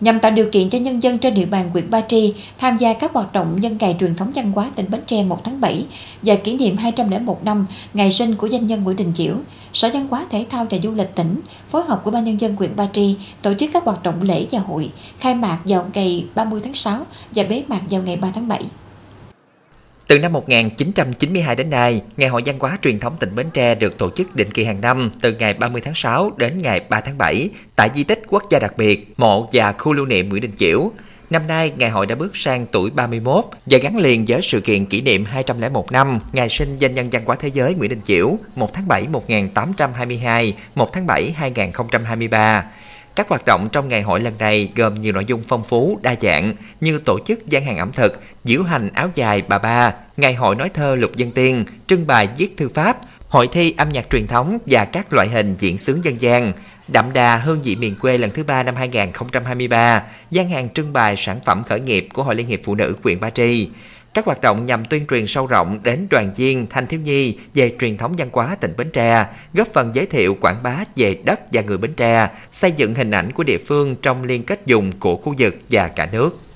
nhằm tạo điều kiện cho nhân dân trên địa bàn huyện Ba Tri tham gia các hoạt động nhân ngày truyền thống văn hóa tỉnh Bến Tre 1 tháng 7 và kỷ niệm 201 năm ngày sinh của danh nhân Nguyễn Đình Chiểu. Sở Văn hóa Thể thao và Du lịch tỉnh phối hợp của Ban nhân dân huyện Ba Tri tổ chức các hoạt động lễ và hội khai mạc vào ngày 30 tháng 6 và bế mạc vào ngày 3 tháng 7. Từ năm 1992 đến nay, Ngày hội văn hóa truyền thống tỉnh Bến Tre được tổ chức định kỳ hàng năm từ ngày 30 tháng 6 đến ngày 3 tháng 7 tại di tích quốc gia đặc biệt, mộ và khu lưu niệm Nguyễn Đình Chiểu. Năm nay, ngày hội đã bước sang tuổi 31 và gắn liền với sự kiện kỷ niệm 201 năm ngày sinh danh nhân văn hóa thế giới Nguyễn Đình Chiểu 1 tháng 7 1822, 1 tháng 7 2023. Các hoạt động trong ngày hội lần này gồm nhiều nội dung phong phú, đa dạng như tổ chức gian hàng ẩm thực, diễu hành áo dài bà ba, ngày hội nói thơ lục dân tiên, trưng bày viết thư pháp, hội thi âm nhạc truyền thống và các loại hình diễn xướng dân gian. Đậm đà hương vị miền quê lần thứ ba năm 2023, gian hàng trưng bày sản phẩm khởi nghiệp của Hội Liên hiệp Phụ nữ huyện Ba Tri. Các hoạt động nhằm tuyên truyền sâu rộng đến đoàn viên, thanh thiếu nhi về truyền thống văn hóa tỉnh Bến Tre, góp phần giới thiệu quảng bá về đất và người Bến Tre, xây dựng hình ảnh của địa phương trong liên kết dùng của khu vực và cả nước.